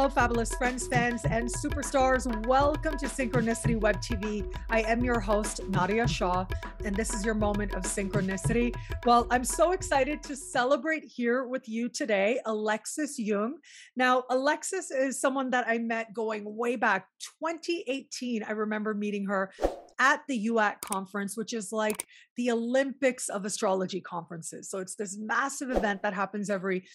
Hello, fabulous friends, fans, and superstars. Welcome to Synchronicity Web TV. I am your host, Nadiya Shah, and this is your moment of synchronicity. Well, I'm so excited to celebrate here with you today, Alexis Jung. Now, Alexis is someone that I met going way back 2018. I remember meeting her at the UAC conference, which is like the Olympics of astrology conferences. So it's this massive event that happens every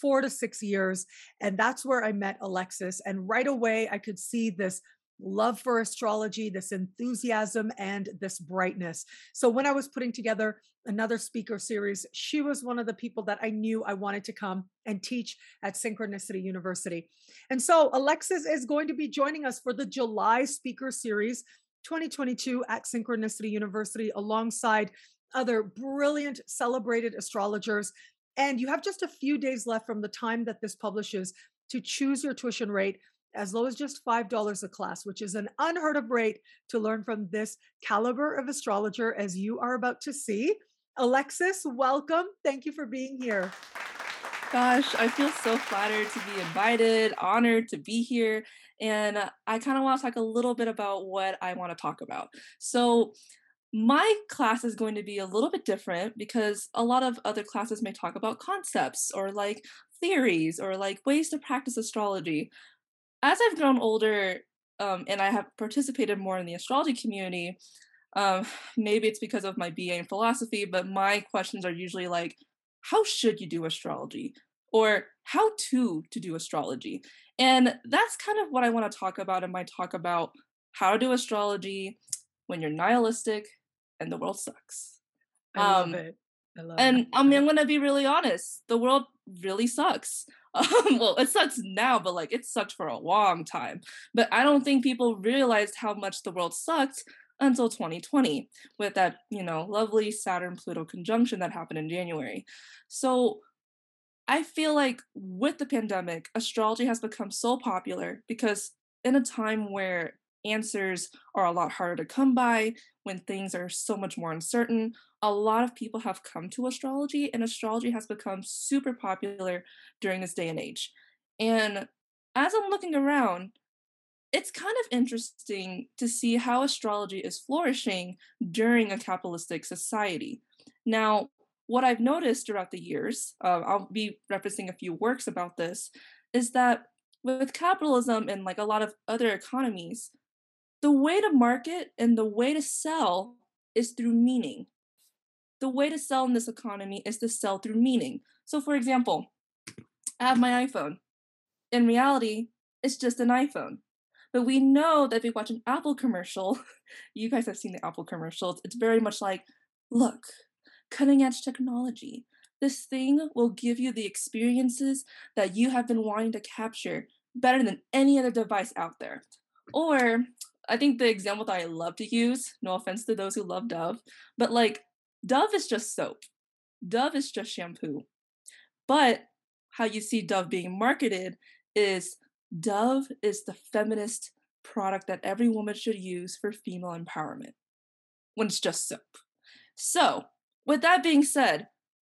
four to six years. And that's where I met Alexis. And right away, I could see this love for astrology, this enthusiasm, and this brightness. So when I was putting together another speaker series, she was one of the people that I knew I wanted to come and teach at Synchronicity University. And so Alexis is going to be joining us for the July speaker series 2022 at Synchronicity University alongside other brilliant celebrated astrologers and you have just a few days left from the time that this publishes to choose your tuition rate as low as just $5 a class, which is an unheard of rate to learn from this caliber of astrologer, as you are about to see. Alexis, welcome. Thank you for being here. Gosh, I feel so flattered to be invited, honored to be here. And I kind of want to talk a little bit about what I want to talk about. So, my class is going to be a little bit different because a lot of other classes may talk about concepts or like theories or like ways to practice astrology. As I've grown older um, and I have participated more in the astrology community, um, maybe it's because of my BA in philosophy, but my questions are usually like, how should you do astrology? Or how to to do astrology? And that's kind of what I want to talk about in my talk about how to do astrology when you're nihilistic, and the world sucks. I love um, it. I love and it. I mean, I'm gonna be really honest. The world really sucks. Um, well, it sucks now, but like it sucked for a long time. But I don't think people realized how much the world sucked until 2020 with that, you know, lovely Saturn Pluto conjunction that happened in January. So I feel like with the pandemic, astrology has become so popular because in a time where answers are a lot harder to come by, when things are so much more uncertain, a lot of people have come to astrology, and astrology has become super popular during this day and age. And as I'm looking around, it's kind of interesting to see how astrology is flourishing during a capitalistic society. Now, what I've noticed throughout the years, uh, I'll be referencing a few works about this, is that with capitalism and like a lot of other economies, the way to market and the way to sell is through meaning. The way to sell in this economy is to sell through meaning. So, for example, I have my iPhone. In reality, it's just an iPhone. But we know that if we watch an Apple commercial, you guys have seen the Apple commercials, it's very much like, look, cutting edge technology. This thing will give you the experiences that you have been wanting to capture better than any other device out there. Or I think the example that I love to use, no offense to those who love Dove, but like Dove is just soap. Dove is just shampoo. But how you see Dove being marketed is Dove is the feminist product that every woman should use for female empowerment when it's just soap. So, with that being said,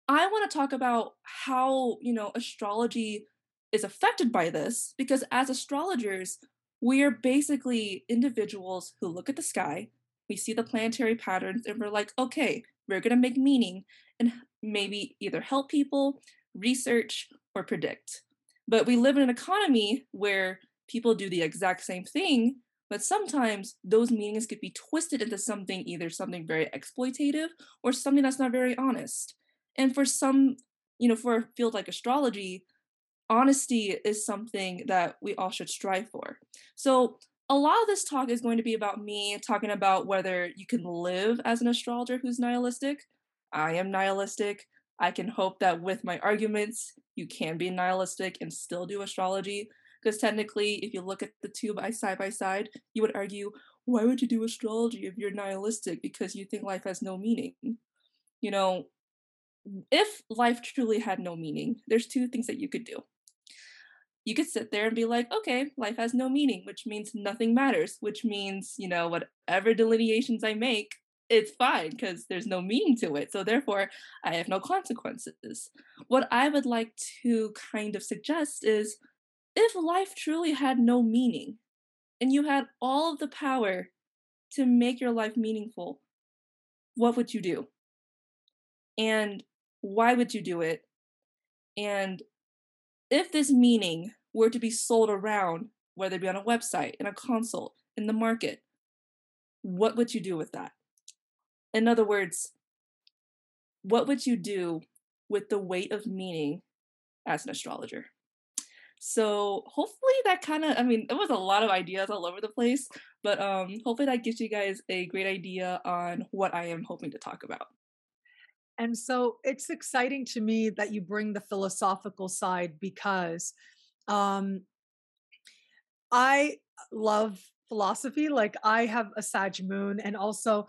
I want to talk about how, you know, astrology is affected by this because as astrologers, we are basically individuals who look at the sky, we see the planetary patterns, and we're like, okay, we're going to make meaning and maybe either help people, research, or predict. But we live in an economy where people do the exact same thing, but sometimes those meanings could be twisted into something either something very exploitative or something that's not very honest. And for some, you know, for a field like astrology, honesty is something that we all should strive for. So, a lot of this talk is going to be about me talking about whether you can live as an astrologer who's nihilistic. I am nihilistic. I can hope that with my arguments, you can be nihilistic and still do astrology. Because technically, if you look at the two by side by side, you would argue, why would you do astrology if you're nihilistic because you think life has no meaning? You know, if life truly had no meaning, there's two things that you could do you could sit there and be like, okay, life has no meaning, which means nothing matters, which means, you know, whatever delineations I make, it's fine because there's no meaning to it. So therefore, I have no consequences. What I would like to kind of suggest is if life truly had no meaning and you had all of the power to make your life meaningful, what would you do? And why would you do it? And if this meaning were to be sold around, whether it be on a website, in a consult, in the market, what would you do with that? In other words, what would you do with the weight of meaning as an astrologer? So hopefully that kind of I mean it was a lot of ideas all over the place, but um hopefully that gives you guys a great idea on what I am hoping to talk about. And so it's exciting to me that you bring the philosophical side because um I love philosophy. Like I have a Sag moon and also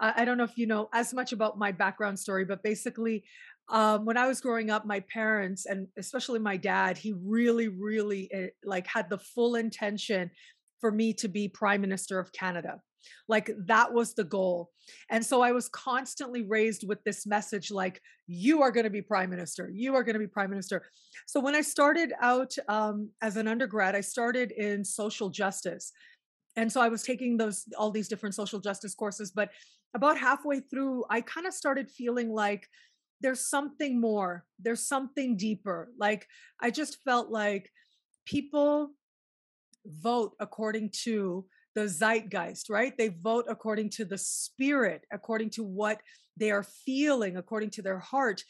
I, don't know if you know as much about my background story, but basically um, when I was growing up, my parents and especially my dad, he really, really uh, like had the full intention for me to be prime minister of Canada. Like that was the goal. And so I was constantly raised with this message like, you are going to be prime minister. You are going to be prime minister. So when I started out um, as an undergrad, I started in social justice. And so I was taking those, all these different social justice courses. But about halfway through, I kind of started feeling like, there's something more there's something deeper like i just felt like people vote according to the zeitgeist right they vote according to the spirit according to what they are feeling according to their heart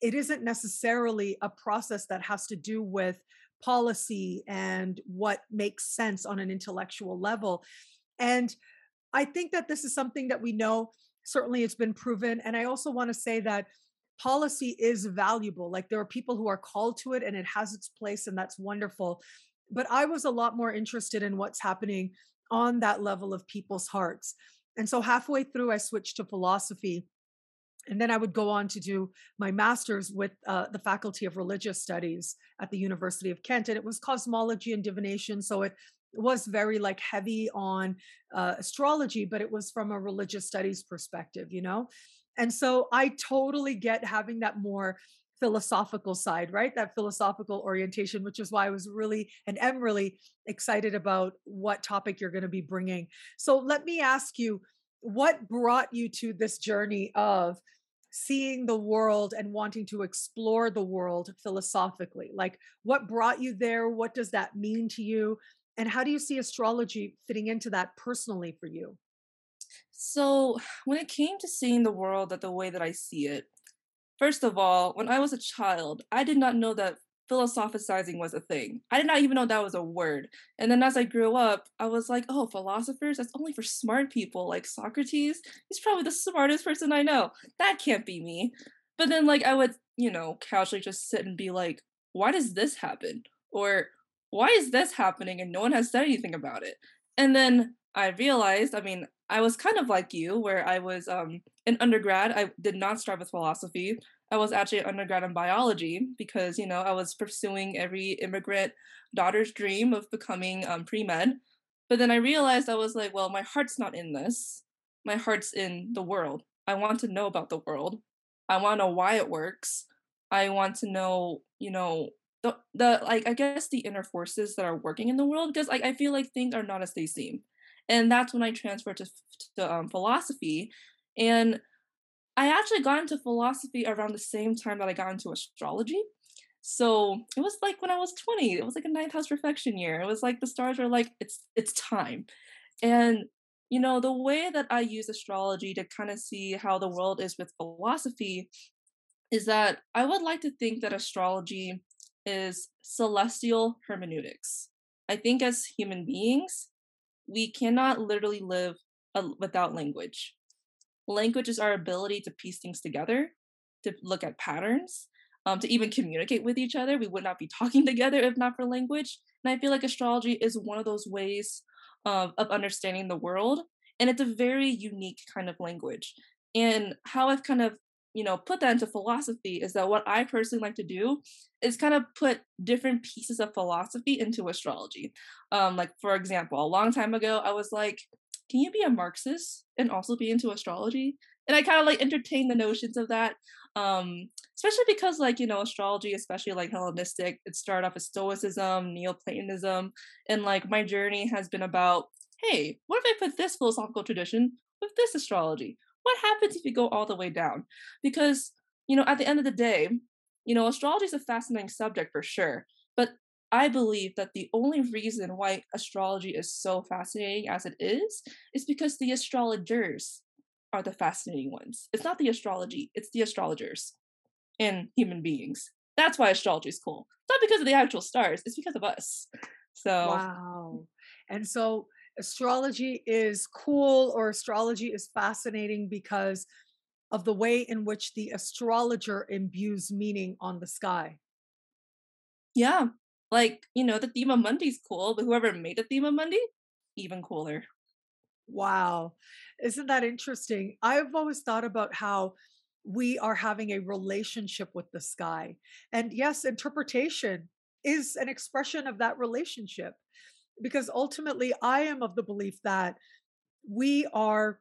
it isn't necessarily a process that has to do with policy and what makes sense on an intellectual level and i think that this is something that we know certainly it's been proven and i also want to say that policy is valuable. Like there are people who are called to it and it has its place, and that's wonderful. But I was a lot more interested in what's happening on that level of people's hearts. And so halfway through, I switched to philosophy. And then I would go on to do my master's with uh, the Faculty of Religious Studies at the University of Kent. And it was cosmology and divination. So it was very like heavy on uh, astrology, but it was from a religious studies perspective, you know? And so I totally get having that more philosophical side, right? That philosophical orientation, which is why I was really and am really excited about what topic you're going to be bringing. So let me ask you, what brought you to this journey of seeing the world and wanting to explore the world philosophically? Like, what brought you there? What does that mean to you? And how do you see astrology fitting into that personally for you? So, when it came to seeing the world that the way that I see it, first of all, when I was a child, I did not know that philosophizing was a thing. I did not even know that was a word. And then as I grew up, I was like, oh, philosophers, that's only for smart people like Socrates. He's probably the smartest person I know. That can't be me. But then, like, I would, you know, casually just sit and be like, why does this happen? Or why is this happening and no one has said anything about it? And then I realized, I mean, I was kind of like you, where I was um, in undergrad. I did not start with philosophy. I was actually an undergrad in biology because, you know, I was pursuing every immigrant daughter's dream of becoming um, pre med. But then I realized I was like, well, my heart's not in this. My heart's in the world. I want to know about the world. I want to know why it works. I want to know, you know, the the like I guess the inner forces that are working in the world because like I feel like things are not as they seem and that's when I transferred to, to um, philosophy. And I actually got into philosophy around the same time that I got into astrology. So it was like when I was 20, it was like a ninth house reflection year. It was like the stars were like, it's it's time. And you know, the way that I use astrology to kind of see how the world is with philosophy is that I would like to think that astrology is celestial hermeneutics. I think as human beings, we cannot literally live without language. Language is our ability to piece things together, to look at patterns, um, to even communicate with each other. We would not be talking together if not for language. And I feel like astrology is one of those ways of, of understanding the world. And it's a very unique kind of language. And how I've kind of you know put that into philosophy is that what i personally like to do is kind of put different pieces of philosophy into astrology um like for example a long time ago i was like can you be a marxist and also be into astrology and i kind of like entertain the notions of that Um, especially because like, you know, astrology, especially like Hellenistic, it started off as Stoicism, Neoplatonism, and like my journey has been about, hey, what if I put this philosophical tradition with this astrology? What happens if you go all the way down? Because, you know, at the end of the day, you know, astrology is a fascinating subject for sure, but I believe that the only reason why astrology is so fascinating as it is is because the astrologers are the fascinating ones. It's not the astrology, it's the astrologers and human beings. That's why astrology is cool. It's not because of the actual stars, it's because of us. So Wow. And so astrology is cool or astrology is fascinating because of the way in which the astrologer imbues meaning on the sky. Yeah. Like, you know, the Thema Mundi's cool, but whoever made the Thema Mundi, even cooler. Wow. Isn't that interesting? I've always thought about how we are having a relationship with the sky. And yes, interpretation is an expression of that relationship. Because ultimately, I am of the belief that we are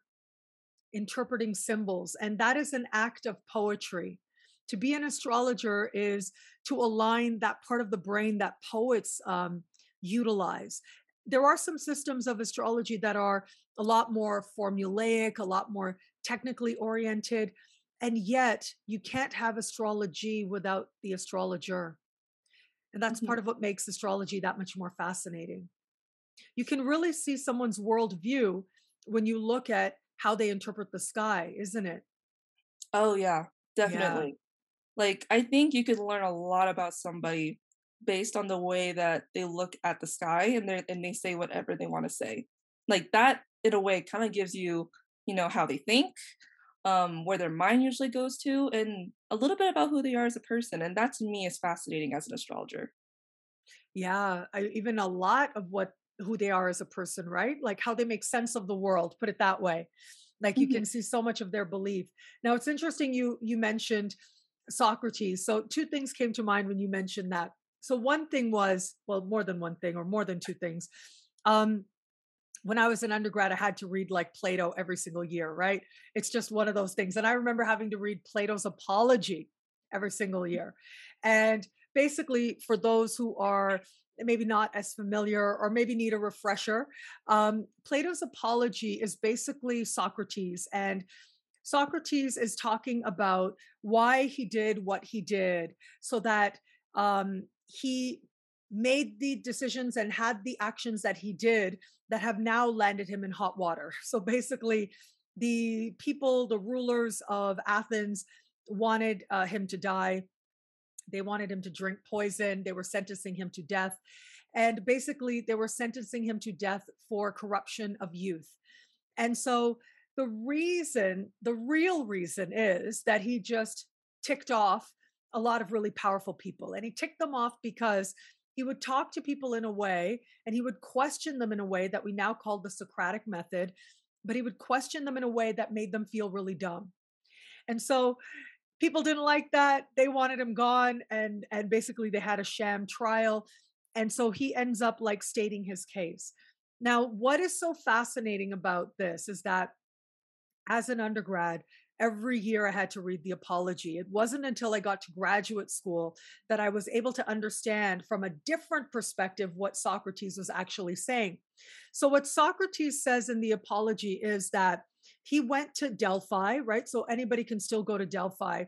interpreting symbols, and that is an act of poetry. To be an astrologer is to align that part of the brain that poets um, utilize. There are some systems of astrology that are a lot more formulaic, a lot more technically oriented. And yet, you can't have astrology without the astrologer. And that's mm-hmm. part of what makes astrology that much more fascinating. You can really see someone's worldview when you look at how they interpret the sky, isn't it? Oh, yeah, definitely. Yeah. Like, I think you could learn a lot about somebody based on the way that they look at the sky and they and they say whatever they want to say. Like that in a way kind of gives you, you know, how they think, um, where their mind usually goes to, and a little bit about who they are as a person. And that to me is fascinating as an astrologer. Yeah, I, even a lot of what who they are as a person, right? Like how they make sense of the world, put it that way. Like you mm-hmm. can see so much of their belief. Now it's interesting you you mentioned Socrates. So two things came to mind when you mentioned that. So one thing was, well, more than one thing or more than two things. Um, when I was an undergrad, I had to read like Plato every single year, right? It's just one of those things. And I remember having to read Plato's Apology every single year. And basically, for those who are maybe not as familiar or maybe need a refresher, um, Plato's Apology is basically Socrates. And Socrates is talking about why he did what he did so that um, he made the decisions and had the actions that he did that have now landed him in hot water. So basically, the people, the rulers of Athens, wanted uh, him to die. They wanted him to drink poison. They were sentencing him to death. And basically, they were sentencing him to death for corruption of youth. And so, the reason, the real reason is that he just ticked off a lot of really powerful people. And he ticked them off because he would talk to people in a way and he would question them in a way that we now call the Socratic method, but he would question them in a way that made them feel really dumb. And so people didn't like that. They wanted him gone and and basically they had a sham trial. And so he ends up like stating his case. Now, what is so fascinating about this is that as an undergrad, every year I had to read the apology. It wasn't until I got to graduate school that I was able to understand from a different perspective what Socrates was actually saying. So, what Socrates says in the apology is that he went to Delphi, right? So, anybody can still go to Delphi.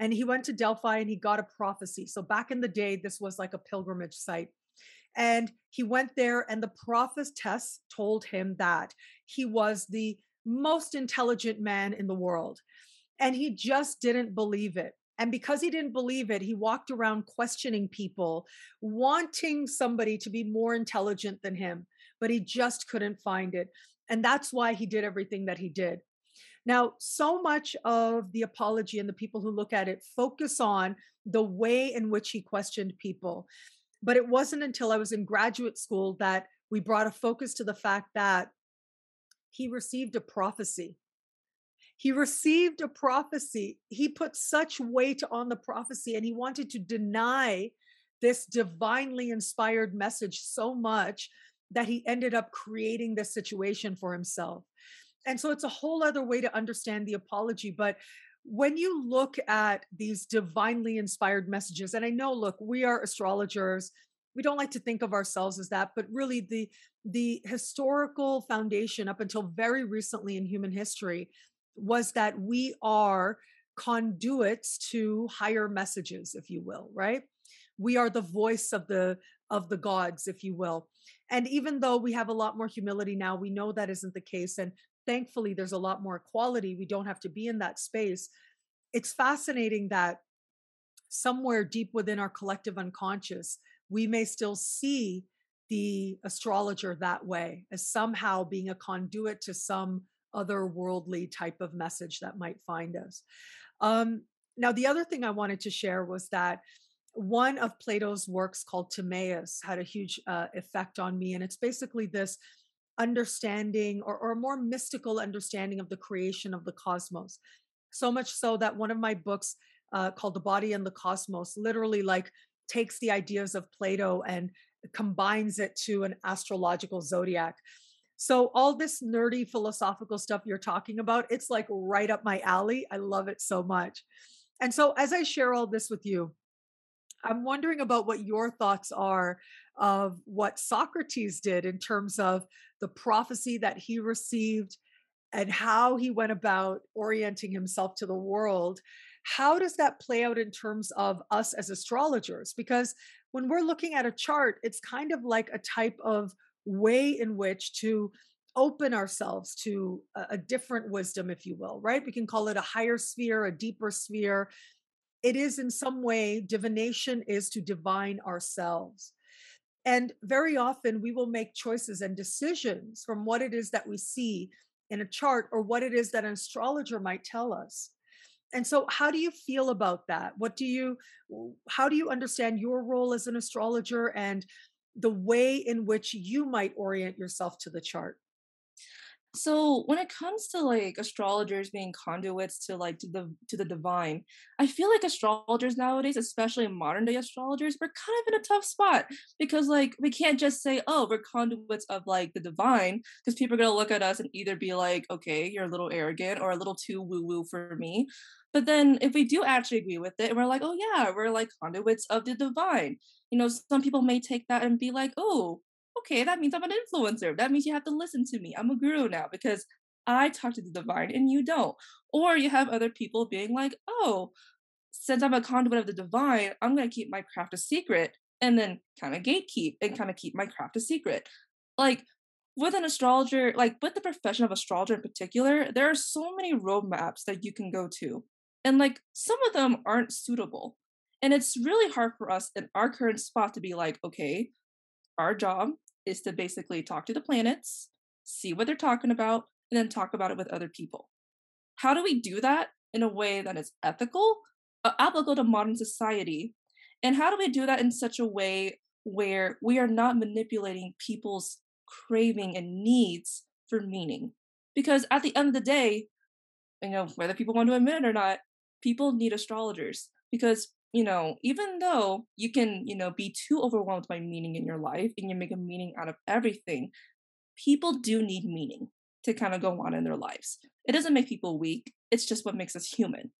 And he went to Delphi and he got a prophecy. So, back in the day, this was like a pilgrimage site. And he went there, and the prophetess told him that he was the most intelligent man in the world. And he just didn't believe it. And because he didn't believe it, he walked around questioning people, wanting somebody to be more intelligent than him, but he just couldn't find it. And that's why he did everything that he did. Now, so much of the apology and the people who look at it focus on the way in which he questioned people. But it wasn't until I was in graduate school that we brought a focus to the fact that he received a prophecy. He received a prophecy. He put such weight on the prophecy and he wanted to deny this divinely inspired message so much that he ended up creating this situation for himself. And so it's a whole other way to understand the apology. But when you look at these divinely inspired messages, and I know, look, we are astrologers. We don't like to think of ourselves as that, but really the the historical foundation up until very recently in human history was that we are conduits to higher messages if you will right we are the voice of the of the gods if you will and even though we have a lot more humility now we know that isn't the case and thankfully there's a lot more equality we don't have to be in that space. It's fascinating that somewhere deep within our collective unconscious we may still see the astrologer that way as somehow being a conduit to some otherworldly type of message that might find us. Um, now the other thing i wanted to share was that one of plato's works called timaeus had a huge uh, effect on me and it's basically this understanding or, or a more mystical understanding of the creation of the cosmos. So much so that one of my books uh, called The Body and the Cosmos literally like takes the ideas of Plato and combines it to an astrological zodiac. So all this nerdy philosophical stuff you're talking about, it's like right up my alley. I love it so much. And so as I share all this with you, I'm wondering about what your thoughts are of what Socrates did in terms of the prophecy that he received and how he went about orienting himself to the world. How does that play out in terms of us as astrologers? Because when we're looking at a chart, it's kind of like a type of way in which to open ourselves to a, different wisdom, if you will, right? We can call it a higher sphere, a deeper sphere. It is in some way, divination is to divine ourselves. And very often we will make choices and decisions from what it is that we see in a chart or what it is that an astrologer might tell us. And so how do you feel about that? What do you how do you understand your role as an astrologer and the way in which you might orient yourself to the chart? So when it comes to like astrologers being conduits to like to the to the divine i feel like astrologers nowadays especially modern day astrologers we're kind of in a tough spot because like we can't just say oh we're conduits of like the divine because people are going to look at us and either be like okay you're a little arrogant or a little too woo woo for me but then if we do actually agree with it and we're like oh yeah we're like conduits of the divine you know some people may take that and be like oh okay, that means I'm an influencer. That means you have to listen to me. I'm a guru now because I talk to the divine and you don't. Or you have other people being like, oh, since I'm a conduit of the divine, I'm going to keep my craft a secret and then kind of gatekeep and kind of keep my craft a secret. Like with an astrologer, like with the profession of astrologer in particular, there are so many roadmaps that you can go to. And like some of them aren't suitable. And it's really hard for us in our current spot to be like, okay, our job is to basically talk to the planets, see what they're talking about, and then talk about it with other people. How do we do that in a way that is ethical, uh, applicable to modern society? And how do we do that in such a way where we are not manipulating people's craving and needs for meaning? Because at the end of the day, you know, whether people want to admit it or not, people need astrologers because you know, even though you can, you know, be too overwhelmed by meaning in your life and you make a meaning out of everything, people do need meaning to kind of go on in their lives. It doesn't make people weak, it's just what makes us human.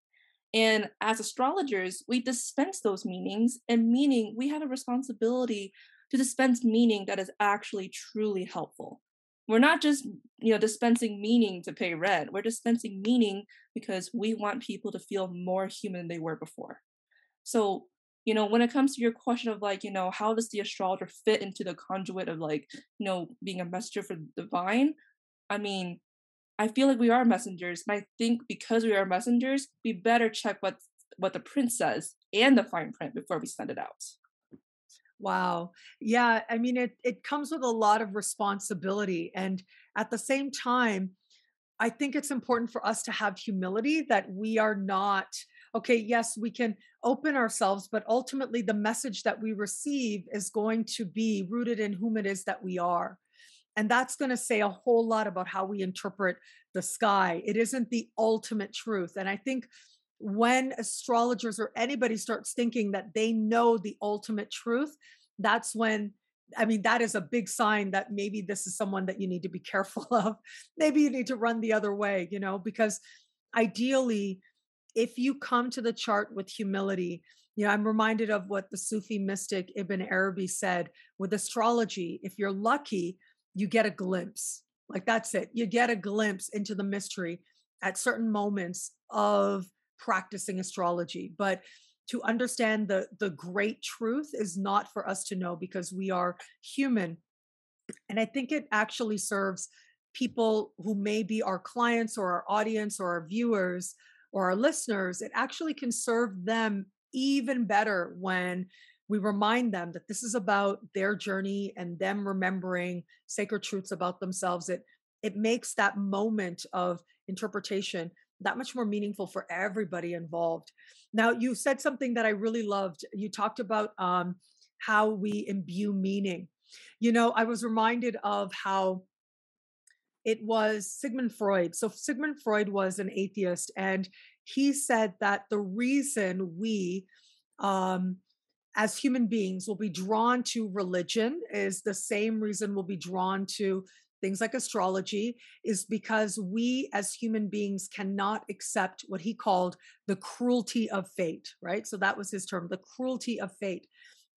And as astrologers, we dispense those meanings, and meaning, we have a responsibility to dispense meaning that is actually truly helpful. We're not just, you know, dispensing meaning to pay rent. We're dispensing meaning because we want people to feel more human than they were before. So, you know, when it comes to your question of like, you know, how does the astrologer fit into the conduit of like, you know, being a messenger for the divine? I mean, I feel like we are messengers, and I think because we are messengers, we better check what what the print says and the fine print before we send it out. Wow. Yeah, I mean it it comes with a lot of responsibility and at the same time I think it's important for us to have humility that we are not okay, yes, we can open ourselves, but ultimately the message that we receive is going to be rooted in whom it is that we are. And that's going to say a whole lot about how we interpret the sky. It isn't the ultimate truth. And I think when astrologers or anybody starts thinking that they know the ultimate truth, that's when I mean, that is a big sign that maybe this is someone that you need to be careful of. Maybe you need to run the other way, you know, because ideally, if you come to the chart with humility, you know, I'm reminded of what the Sufi mystic Ibn Arabi said with astrology. If you're lucky, you get a glimpse. Like that's it. You get a glimpse into the mystery at certain moments of practicing astrology. But to understand the the great truth is not for us to know because we are human and i think it actually serves people who may be our clients or our audience or our viewers or our listeners it actually can serve them even better when we remind them that this is about their journey and them remembering sacred truths about themselves it it makes that moment of interpretation that much more meaningful for everybody involved. Now, you said something that I really loved. You talked about um, how we imbue meaning. You know, I was reminded of how it was Sigmund Freud. So, Sigmund Freud was an atheist, and he said that the reason we, um, as human beings, will be drawn to religion is the same reason we'll be drawn to things like astrology is because we as human beings cannot accept what he called the cruelty of fate, right? So that was his term, the cruelty of fate.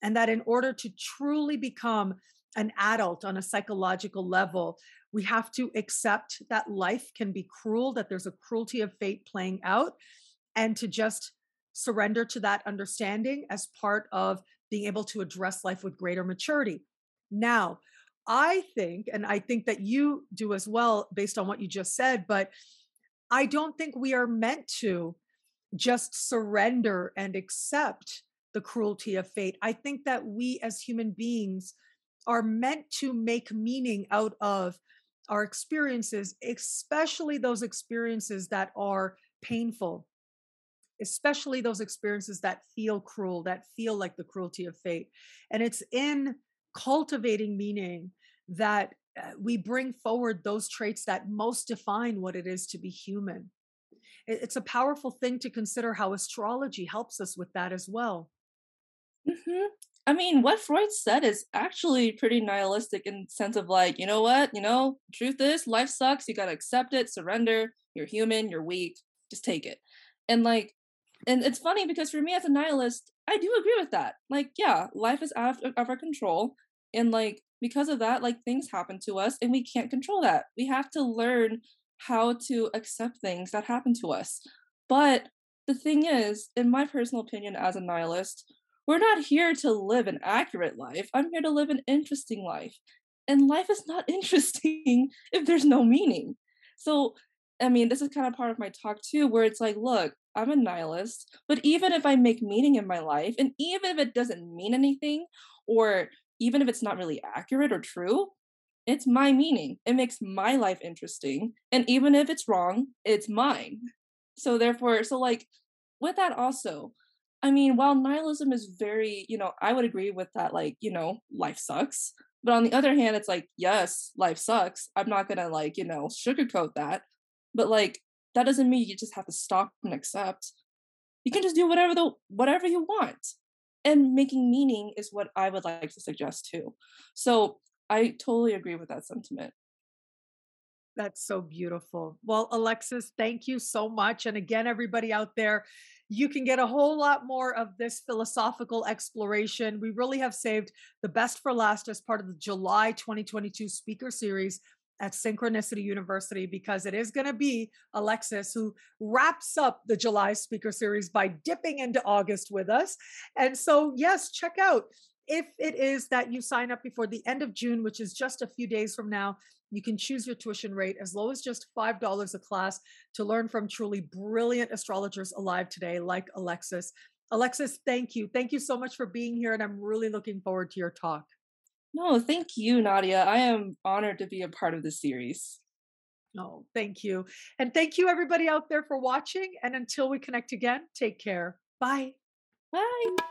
And that in order to truly become an adult on a psychological level, we have to accept that life can be cruel, that there's a cruelty of fate playing out, and to just surrender to that understanding as part of being able to address life with greater maturity. Now, I think, and I think that you do as well, based on what you just said, but I don't think we are meant to just surrender and accept the cruelty of fate. I think that we as human beings are meant to make meaning out of our experiences, especially those experiences that are painful, especially those experiences that feel cruel, that feel like the cruelty of fate. And it's in cultivating meaning that uh, we bring forward those traits that most define what it is to be human. It's a powerful thing to consider how astrology helps us with that as well. Mm-hmm. I mean, what Freud said is actually pretty nihilistic in sense of like, you know what, you know, truth is life sucks. You gotta accept it, surrender. You're human. You're weak. Just take it. And like, and it's funny because for me as a nihilist, I do agree with that. Like, yeah, life is out of our control, and like because of that like things happen to us and we can't control that we have to learn how to accept things that happen to us but the thing is in my personal opinion as a nihilist we're not here to live an accurate life i'm here to live an interesting life and life is not interesting if there's no meaning so i mean this is kind of part of my talk too where it's like look I'm a nihilist, but even if I make meaning in my life, and even if it doesn't mean anything, or even if it's not really accurate or true, it's my meaning. It makes my life interesting. And even if it's wrong, it's mine. So, therefore, so like with that also, I mean, while nihilism is very, you know, I would agree with that, like, you know, life sucks. But on the other hand, it's like, yes, life sucks. I'm not gonna like, you know, sugarcoat that. But like, that doesn't mean you just have to stop and accept. You can just do whatever the whatever you want and making meaning is what I would like to suggest too. So I totally agree with that sentiment. That's so beautiful. Well, Alexis, thank you so much. And again, everybody out there, you can get a whole lot more of this philosophical exploration. We really have saved the best for last as part of the July 2022 speaker series at Synchronicity University because it is going to be Alexis who wraps up the July speaker series by dipping into August with us. And so, yes, check out if it is that you sign up before the end of June, which is just a few days from now, you can choose your tuition rate as low as just $5 a class to learn from truly brilliant astrologers alive today, like Alexis. Alexis, thank you. Thank you so much for being here. And I'm really looking forward to your talk. No, thank you, Nadiya. I am honored to be a part of this series. Oh, thank you. And thank you, everybody out there, for watching. And until we connect again, take care. Bye. Bye.